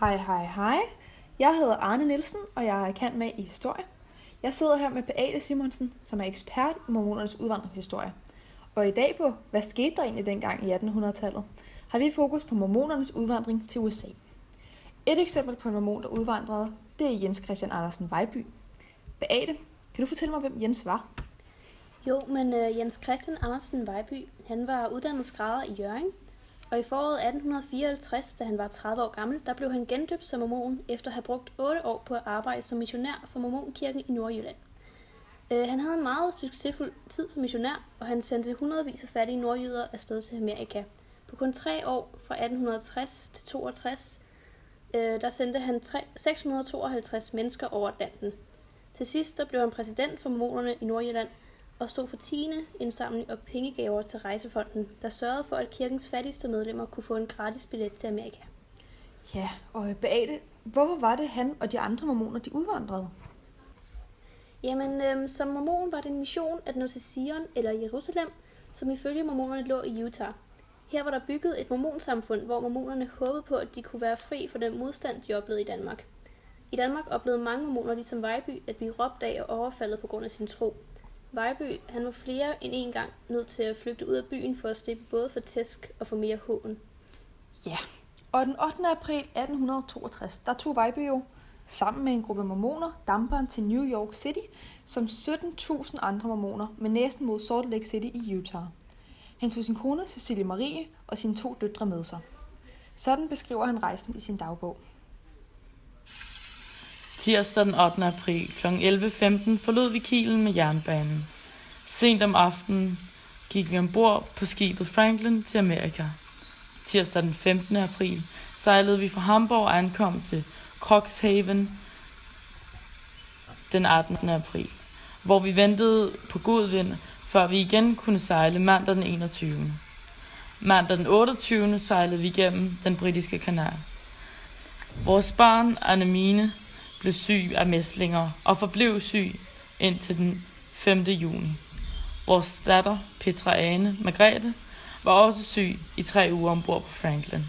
Hej, hej, hej. Jeg hedder Arne Nielsen, og jeg er kendt med i historie. Jeg sidder her med Beate Simonsen, som er ekspert i mormonernes udvandringshistorie. Og i dag på, hvad skete der egentlig dengang i 1800-tallet, har vi fokus på mormonernes udvandring til USA. Et eksempel på en mormon, der udvandrede, det er Jens Christian Andersen Vejby. Beate, kan du fortælle mig, hvem Jens var? Jo, men uh, Jens Christian Andersen Vejby, han var uddannet skrædder i Jørgen, og i foråret 1854, da han var 30 år gammel, der blev han gendøbt som mormon, efter at have brugt 8 år på at arbejde som missionær for mormonkirken i Nordjylland. Uh, han havde en meget succesfuld tid som missionær, og han sendte hundredvis af fattige nordjyder afsted til Amerika. På kun tre år, fra 1860 til 62, uh, øh, der sendte han 3, 652 mennesker over Atlanten. Til sidst der blev han præsident for mormonerne i Nordjylland, og stod for 10. indsamling og pengegaver til Rejsefonden, der sørgede for, at kirkens fattigste medlemmer kunne få en gratis billet til Amerika. Ja, og Beate, hvorfor var det han og de andre mormoner, de udvandrede? Jamen, øhm, som mormon var det en mission at nå til Sion eller Jerusalem, som ifølge mormonerne lå i Utah. Her var der bygget et mormonsamfund, hvor mormonerne håbede på, at de kunne være fri for den modstand, de oplevede i Danmark. I Danmark oplevede mange mormoner, ligesom Vejby, at blive råbt af og overfaldet på grund af sin tro. Vejby han var flere end en gang nødt til at flygte ud af byen for at slippe både for tæsk og for mere hån. Ja, og den 8. april 1862, der tog Vejby jo sammen med en gruppe mormoner damperen til New York City, som 17.000 andre mormoner med næsten mod Salt Lake City i Utah. Han tog sin kone Cecilie Marie og sine to døtre med sig. Sådan beskriver han rejsen i sin dagbog. Tirsdag den 8. april kl. 11.15 forlod vi Kielen med jernbanen. Sent om aftenen gik vi ombord på skibet Franklin til Amerika. Tirsdag den 15. april sejlede vi fra Hamburg og ankom til Croxhaven den 18. april, hvor vi ventede på god vind, før vi igen kunne sejle mandag den 21. Mandag den 28. sejlede vi gennem den britiske kanal. Vores barn, Annemine, blev syg af mæslinger og forblev syg indtil den 5. juni. Vores datter, Petra Ane Margrethe, var også syg i tre uger ombord på Franklin.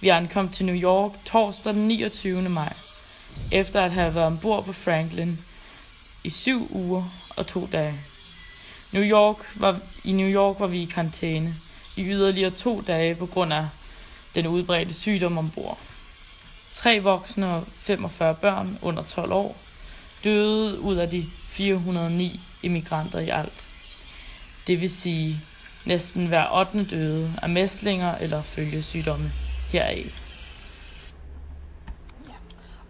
Vi ankom til New York torsdag den 29. maj, efter at have været ombord på Franklin i syv uger og to dage. New York var, I New York var vi i karantæne i yderligere to dage på grund af den udbredte sygdom ombord. Tre voksne og 45 børn under 12 år døde ud af de 409 immigranter i alt. Det vil sige, næsten hver 8. døde af mæslinger eller følgesygdomme heraf. Ja.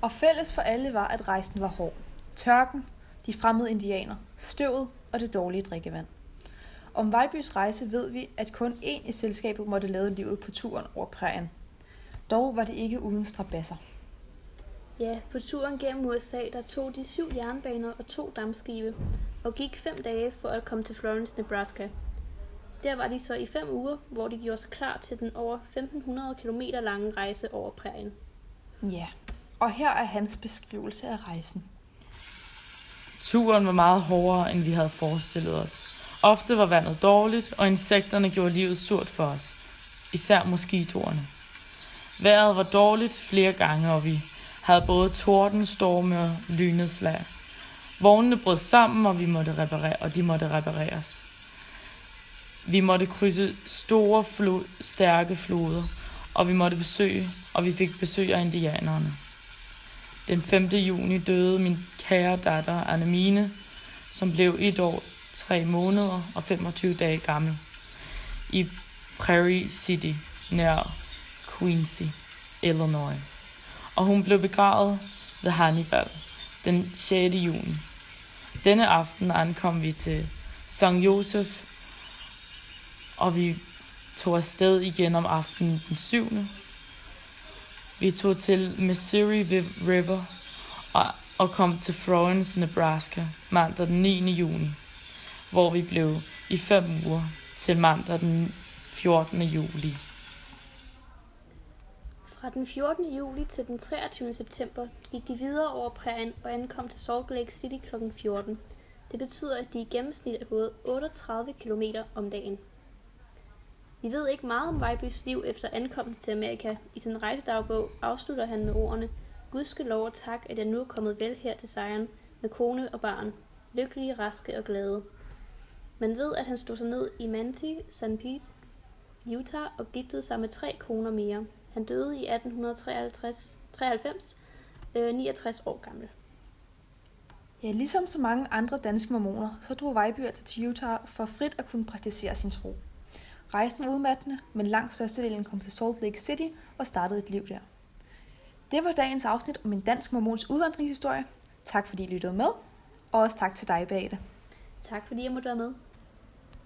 Og fælles for alle var, at rejsen var hård. Tørken, de fremmede indianer, støvet og det dårlige drikkevand. Om Vejbys rejse ved vi, at kun én i selskabet måtte lade livet på turen over prærien. Dog var det ikke uden strabasser. Ja, på turen gennem USA, der tog de syv jernbaner og to dammskibe, og gik fem dage for at komme til Florence, Nebraska. Der var de så i fem uger, hvor de gjorde sig klar til den over 1500 km lange rejse over prærien. Ja, og her er hans beskrivelse af rejsen. Turen var meget hårdere, end vi havde forestillet os. Ofte var vandet dårligt, og insekterne gjorde livet surt for os. Især moskitoerne. Vejret var dårligt flere gange, og vi havde både tordenstorme og lyneslag. Vognene brød sammen, og, vi måtte reparere, og de måtte repareres. Vi måtte krydse store, flo- stærke floder, og vi måtte besøge, og vi fik besøg af indianerne. Den 5. juni døde min kære datter Annemine, som blev et år, tre måneder og 25 dage gammel, i Prairie City, nær Quincy, Illinois. Og hun blev begravet ved Hannibal den 6. juni. Denne aften ankom vi til St. Joseph, og vi tog afsted igen om aftenen den 7. Vi tog til Missouri River og, og kom til Florence, Nebraska mandag den 9. juni, hvor vi blev i fem uger til mandag den 14. juli. Fra den 14. juli til den 23. september gik de videre over prærien og ankom til Salt Lake City kl. 14. Det betyder, at de i gennemsnit er gået 38 km om dagen. Vi ved ikke meget om Vejbys liv efter ankomsten til Amerika. I sin rejsedagbog afslutter han med ordene Gud skal lov og tak, at jeg nu er kommet vel her til sejren med kone og barn. Lykkelige, raske og glade. Man ved, at han stod sig ned i Manti, San Pete, Utah og giftede sig med tre koner mere. Han døde i 1893, øh, 69 år gammel. Ja, ligesom så mange andre danske mormoner, så drog Vejby altså til Utah for frit at kunne praktisere sin tro. Rejsen var udmattende, men langt størstedelen kom til Salt Lake City og startede et liv der. Det var dagens afsnit om en dansk mormons udvandringshistorie. Tak fordi I lyttede med, og også tak til dig, Beate. Tak fordi jeg måtte være med.